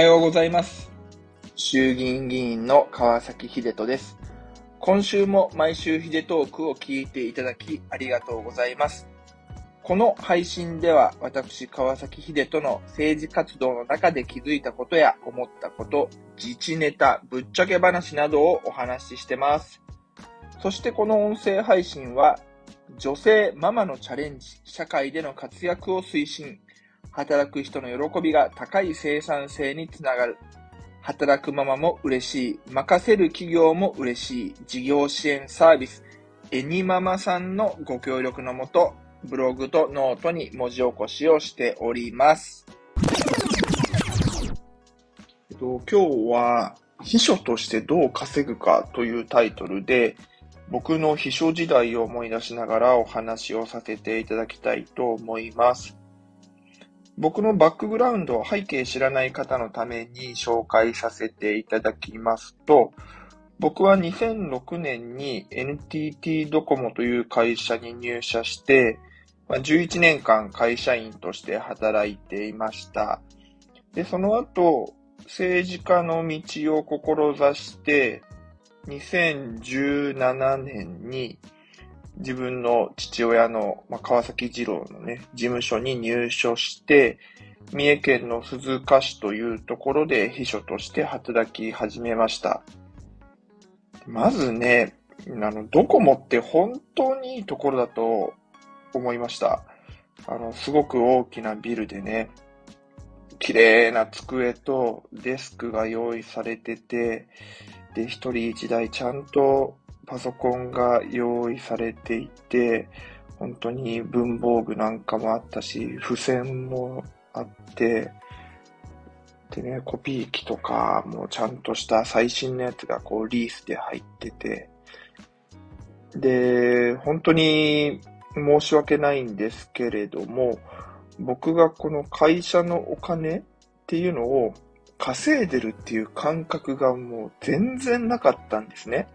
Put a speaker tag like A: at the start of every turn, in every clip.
A: はようございます。
B: 衆議院議員の川崎秀人です。
A: 今週も毎週ヒデトークを聞いていただきありがとうございます。この配信では私川崎秀人の政治活動の中で気づいたことや思ったこと、自治ネタ、ぶっちゃけ話などをお話ししてます。そしてこの音声配信は女性ママのチャレンジ、社会での活躍を推進、働く人の喜びが高い生産性につながる。働くママも嬉しい。任せる企業も嬉しい。事業支援サービス。エニママさんのご協力のもと、ブログとノートに文字起こしをしております。えっと、今日は、秘書としてどう稼ぐかというタイトルで、僕の秘書時代を思い出しながらお話をさせていただきたいと思います。僕のバックグラウンドを、背景知らない方のために紹介させていただきますと、僕は2006年に NTT ドコモという会社に入社して、11年間会社員として働いていました。で、その後、政治家の道を志して、2017年に自分の父親の、まあ、川崎二郎のね、事務所に入所して、三重県の鈴鹿市というところで秘書として働き始めました。まずね、あの、ドコモって本当にいいところだと思いました。あの、すごく大きなビルでね、綺麗な机とデスクが用意されてて、で、一人一台ちゃんとパソコンが用意されていて、本当に文房具なんかもあったし、付箋もあって、でね、コピー機とかもちゃんとした最新のやつがこうリースで入ってて、で、本当に申し訳ないんですけれども、僕がこの会社のお金っていうのを稼いでるっていう感覚がもう全然なかったんですね。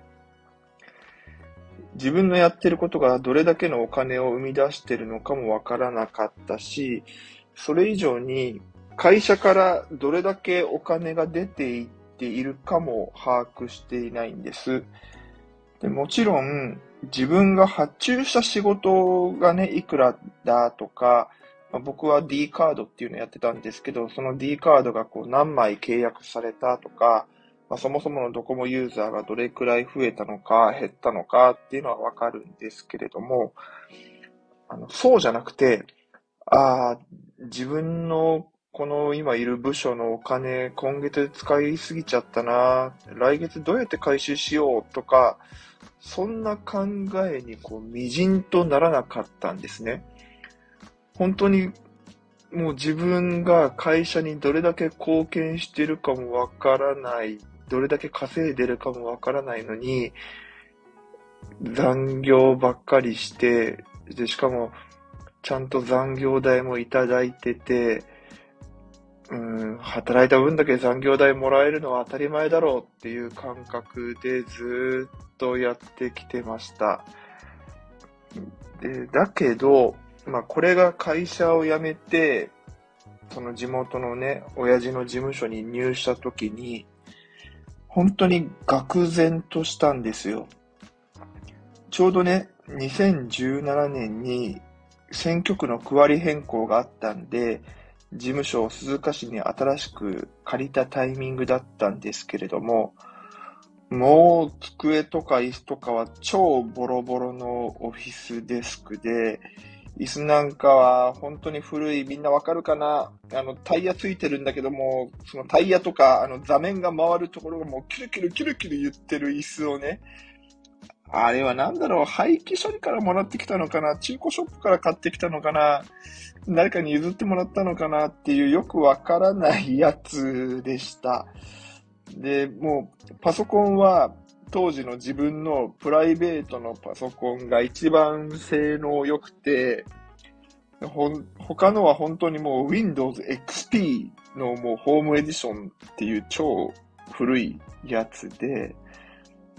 A: 自分のやってることがどれだけのお金を生み出してるのかもわからなかったし、それ以上に会社からどれだけお金が出ていっているかも把握していないんです。でもちろん自分が発注した仕事がね、いくらだとか、まあ僕は D カードっていうのやってたんですけど、その D カードがこう何枚契約されたとか、まあ、そもそものドコモユーザーがどれくらい増えたのか減ったのかっていうのはわかるんですけれども、あの、そうじゃなくて、ああ、自分のこの今いる部署のお金今月使いすぎちゃったな、来月どうやって回収しようとか、そんな考えにこう、みじんとならなかったんですね。本当にもう自分が会社にどれだけ貢献してるかもわからない、どれだけ稼いでるかもわからないのに、残業ばっかりして、で、しかも、ちゃんと残業代もいただいてて、うん、働いた分だけ残業代もらえるのは当たり前だろうっていう感覚でずっとやってきてました。で、だけど、まあこれが会社を辞めて、その地元のね、親父の事務所に入社時に、本当に愕然としたんですよ。ちょうどね、2017年に選挙区の区割り変更があったんで、事務所を鈴鹿市に新しく借りたタイミングだったんですけれども、もう机とか椅子とかは超ボロボロのオフィスデスクで、椅子なんかは本当に古い、みんなわかるかな？あの、タイヤついてるんだけども、そのタイヤとか、あの、座面が回るところがもうキルキルキルキル言ってる椅子をね、あれはなんだろう、廃棄処理からもらってきたのかな？中古ショップから買ってきたのかな？誰かに譲ってもらったのかなっていうよくわからないやつでした。で、もう、パソコンは、当時の自分のプライベートのパソコンが一番性能良くて、ほ、他のは本当にもう Windows XP のもうホームエディションっていう超古いやつで、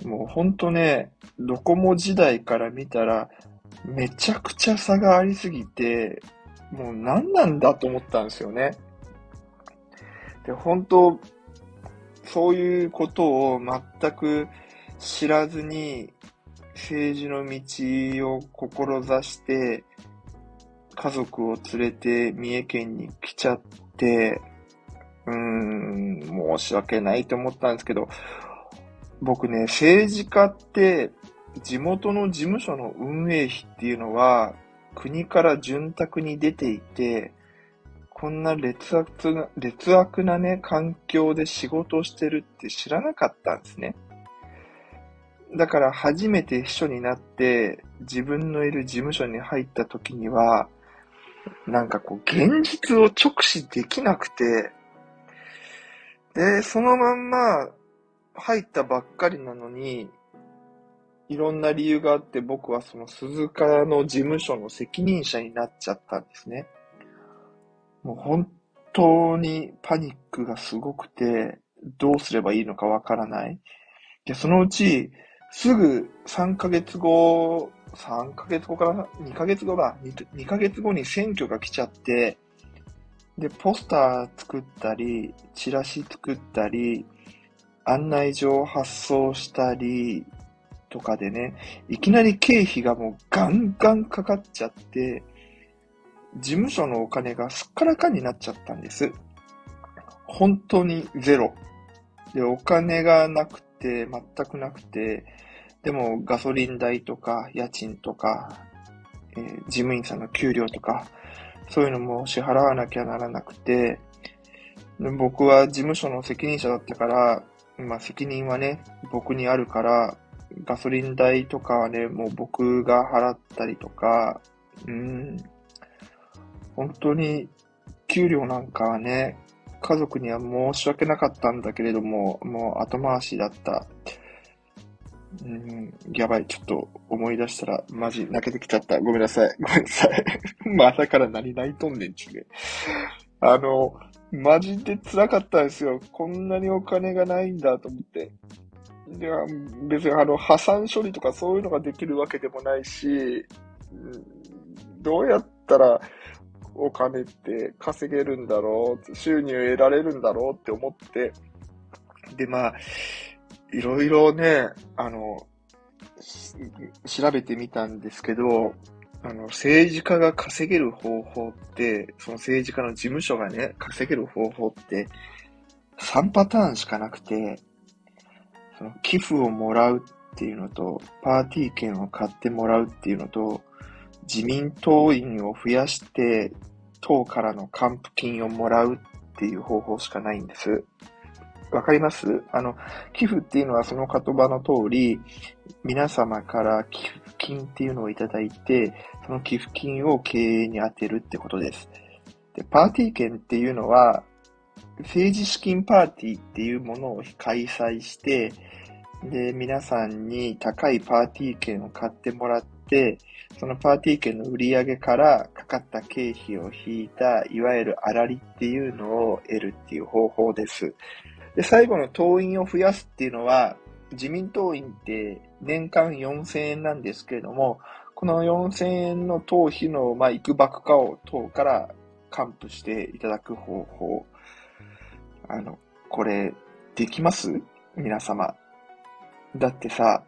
A: もう本当ね、ドコモ時代から見たら、めちゃくちゃ差がありすぎて、もう何なんだと思ったんですよね。で、本当、そういうことを全く知らずに、政治の道を志して、家族を連れて三重県に来ちゃって、うーん、申し訳ないと思ったんですけど、僕ね、政治家って地元の事務所の運営費っていうのは国から潤沢に出ていて、こんな劣悪な、劣悪なね、環境で仕事をしてるって知らなかったんですね。だから初めて秘書になって自分のいる事務所に入った時には、なんかこう現実を直視できなくて、で、そのまんま入ったばっかりなのに、いろんな理由があって僕はその鈴鹿の事務所の責任者になっちゃったんですね。もう本当にパニックがすごくて、どうすればいいのかわからない。で、そのうち、すぐ3ヶ月後、3ヶ月後から2ヶ月後か、2, 2ヶ月後に選挙が来ちゃって、で、ポスター作ったり、チラシ作ったり、案内状発送したり、とかでね、いきなり経費がもうガンガンかかっちゃって、事務所のお金がすっからかんになっちゃったんです。本当にゼロ。で、お金がなくて、全くなくて、でもガソリン代とか家賃とか、えー、事務員さんの給料とか、そういうのも支払わなきゃならなくて、僕は事務所の責任者だったから、まあ責任はね、僕にあるから、ガソリン代とかはね、もう僕が払ったりとか、うん、本当に給料なんかはね、家族には申し訳なかったんだけれども、もう後回しだった。うん、やばい、ちょっと思い出したら、マジ泣けてきちゃった。ごめんなさい。ごめんなさい。ま朝から何泣いとんねんちゅうね。あの、マジで辛かったんですよ。こんなにお金がないんだと思って。では、別にあの、破産処理とかそういうのができるわけでもないし、どうやったらお金って稼げるんだろう、収入得られるんだろうって思って、で、まあ、いろいろね、あの、調べてみたんですけど、あの、政治家が稼げる方法って、その政治家の事務所がね、稼げる方法って、3パターンしかなくて、その寄付をもらうっていうのと、パーティー券を買ってもらうっていうのと、自民党員を増やして、党からの還付金をもらうっていう方法しかないんです。わかります？あの、寄付っていうのはその言葉の通り、皆様から寄付金っていうのをいただいて、その寄付金を経営に充てるってことです。で、パーティー券っていうのは、政治資金パーティーっていうものを開催して、で、皆さんに高いパーティー券を買ってもらって、そのパーティー券の売り上げからかかった経費を引いた、いわゆる粗利っていうのを得るっていう方法です。で、最後の党員を増やすっていうのは、自民党員って年間4000円なんですけれども、この4000円の党費の、まあ、いくばくかを党から還付していただく方法。あの、これ、できます？皆様。だってさ、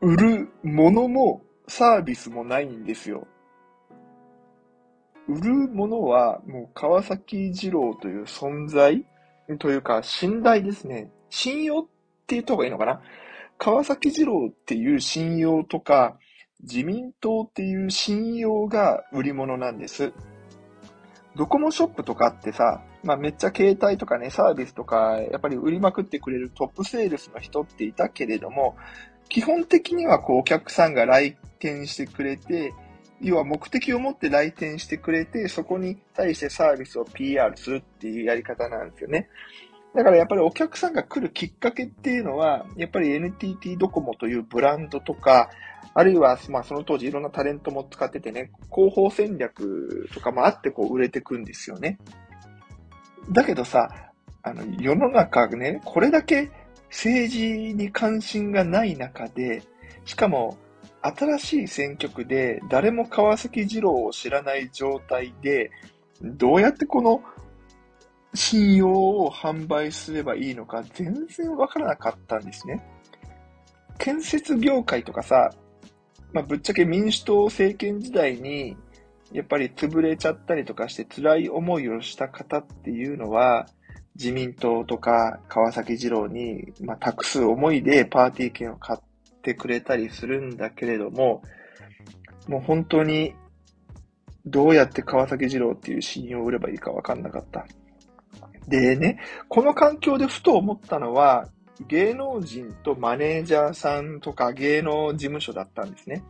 A: 売るものもサービスもないんですよ。売るものはもう川崎二郎という存在というか信頼ですね。信用って言った方がいいのかな？川崎二郎っていう信用とか自民党っていう信用が売り物なんです。ドコモショップとかってさ、まあめっちゃ携帯とかね、サービスとか、やっぱり売りまくってくれるトップセールスの人っていたけれども、基本的にはこうお客さんが来店してくれて、要は目的を持って来店してくれて、そこに対してサービスを PR するっていうやり方なんですよね。だからやっぱりお客さんが来るきっかけっていうのは、やっぱり NTT ドコモというブランドとか、あるいは、まあその当時いろんなタレントも使っててね、広報戦略とかもあってこう売れてくんですよね。だけどさ、あの、世の中ね、これだけ政治に関心がない中で、しかも新しい選挙区で誰も川崎二郎を知らない状態で、どうやってこの信用を販売すればいいのか全然わからなかったんですね。建設業界とかさ、まあ、ぶっちゃけ民主党政権時代に、やっぱり潰れちゃったりとかして辛い思いをした方っていうのは、自民党とか川崎二郎に、まあ、託す思いでパーティー券を買ってくれたりするんだけれども、もう本当にどうやって川崎二郎っていう信用を売ればいいかわかんなかった。でね、この環境でふと思ったのは、芸能人とマネージャーさんとか芸能事務所だったんですね。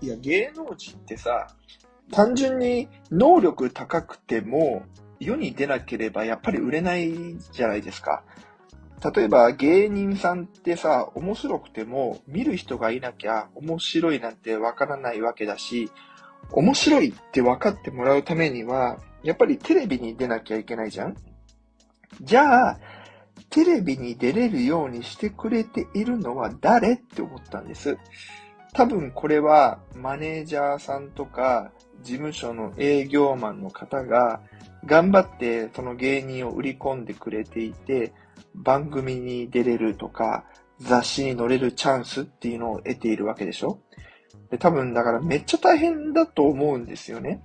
A: いや、芸能人ってさ、単純に能力高くても世に出なければやっぱり売れないじゃないですか。例えば芸人さんってさ、面白くても見る人がいなきゃ面白いなんてわからないわけだし、面白いって分かってもらうためには、やっぱりテレビに出なきゃいけないじゃんじゃあ、テレビに出れるようにしてくれているのは誰って思ったんです。多分これはマネージャーさんとか事務所の営業マンの方が頑張ってその芸人を売り込んでくれていて番組に出れるとか雑誌に載れるチャンスっていうのを得ているわけでしょ？で多分だからめっちゃ大変だと思うんですよね。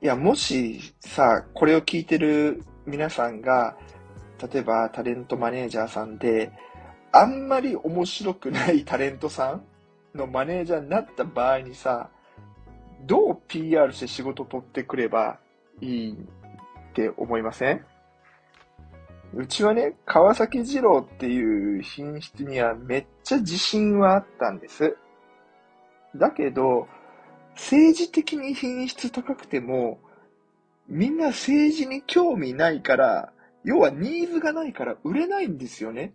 A: いや、もしさ、これを聞いてる皆さんが、例えばタレントマネージャーさんで、あんまり面白くないタレントさんのマネージャーになった場合にさ、どう PR して仕事取ってくればいいって思いません？うちはね、川崎二郎っていう品質にはめっちゃ自信はあったんです。だけど、政治的に品質高くても、みんな政治に興味ないから、要はニーズがないから売れないんですよね。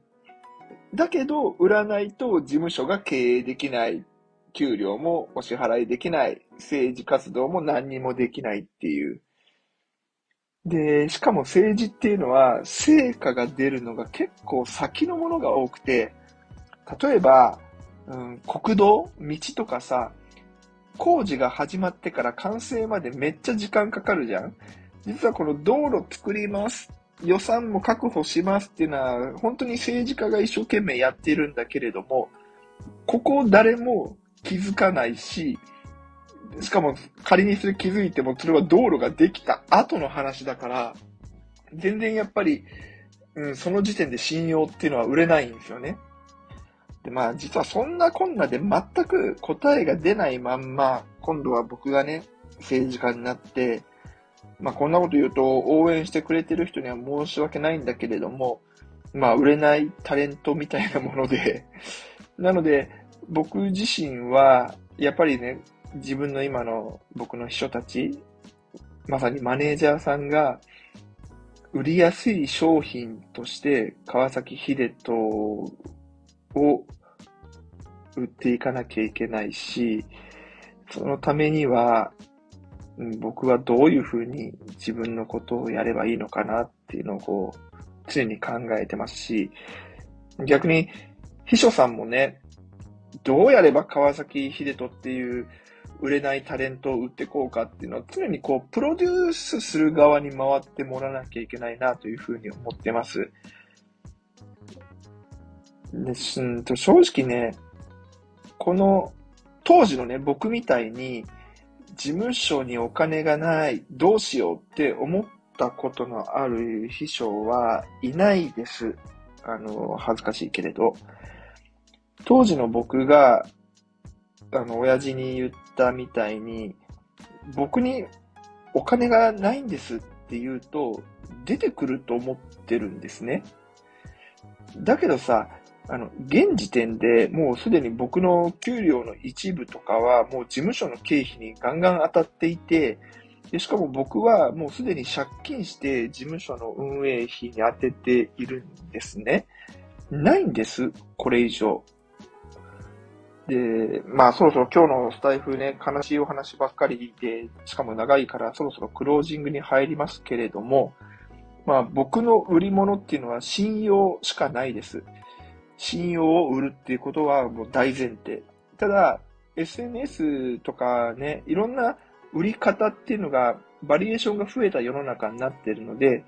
A: だけど、売らないと事務所が経営できない。給料もお支払いできない。政治活動も何にもできないっていう。で、しかも政治っていうのは、成果が出るのが結構先のものが多くて、例えば、うん、国道道とかさ、工事が始まってから完成までめっちゃ時間かかるじゃん。実はこの道路作ります予算も確保しますっていうのは、本当に政治家が一生懸命やってるんだけれども、ここ誰も気づかないし、しかも仮にそれ気づいても、それは道路ができた後の話だから、全然やっぱり、うん、その時点で信用っていうのは売れないんですよね。で、まあ実はそんなこんなで全く答えが出ないまんま、今度は僕がね、政治家になって、まあこんなこと言うと応援してくれてる人には申し訳ないんだけれども、まあ売れないタレントみたいなものでなので僕自身はやっぱりね、自分の今の僕の秘書たち、まさにマネージャーさんが売りやすい商品として川崎秀人を売っていかなきゃいけないし、そのためには僕はどういうふうに自分のことをやればいいのかなっていうのをこう、常に考えてますし、逆に、秘書さんもね、どうやれば川崎秀人っていう売れないタレントを売ってこうかっていうのは常にこう、プロデュースする側に回ってもらわなきゃいけないなというふうに思ってます。ですんと、正直ね、この当時のね、僕みたいに事務所にお金がない、どうしようって思ったことのある秘書はいないです。あの、恥ずかしいけれど。当時の僕が、あの、親父に言ったみたいに、僕にお金がないんですって言うと、出てくると思ってるんですね。だけどさ、あの、現時点でもうすでに僕の給料の一部とかはもう事務所の経費にガンガン当たっていて、でしかも僕はもうすでに借金して事務所の運営費に当てているんですね。ないんです。これ以上。で、まあそろそろ今日のスタイフね、悲しいお話ばっかりで、しかも長いからそろそろクロージングに入りますけれども、まあ僕の売り物っていうのは信用しかないです。信用を売るっていうことはもう大前提。ただ、SNS とかね、いろんな売り方っていうのがバリエーションが増えた世の中になっているので、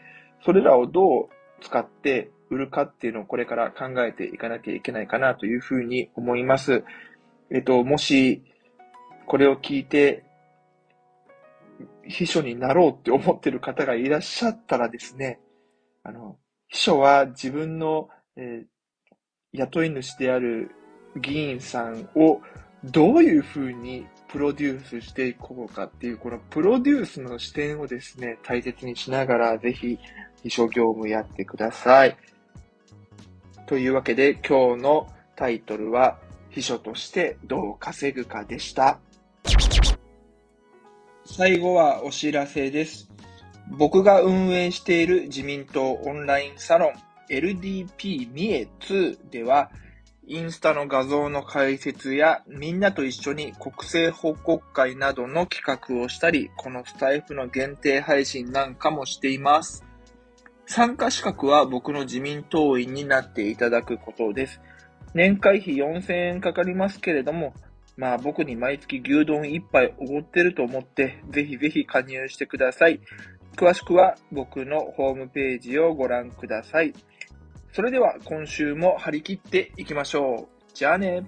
A: それらをどう使って売るかっていうのをこれから考えていかなきゃいけないかなというふうに思います。えっと、もし、これを聞いて、秘書になろうって思ってる方がいらっしゃったらですね、あの、秘書は自分の、えー、雇い主である議員さんをどういうふうにプロデュースしていこうかっていう、このプロデュースの視点をですね、大切にしながら、ぜひ、秘書業務やってください。というわけで、今日のタイトルは、秘書としてどう稼ぐかでした。最後はお知らせです。僕が運営している自民党オンラインサロン LDP ミエ2では、インスタの画像の解説や、みんなと一緒に国政報告会などの企画をしたり、このスタイフの限定配信なんかもしています。参加資格は僕の自民党員になっていただくことです。年会費4000円かかりますけれども、まあ僕に毎月牛丼1杯おごってると思って、ぜひぜひ加入してください。詳しくは僕のホームページをご覧ください。それでは今週も張り切っていきましょう。じゃあね。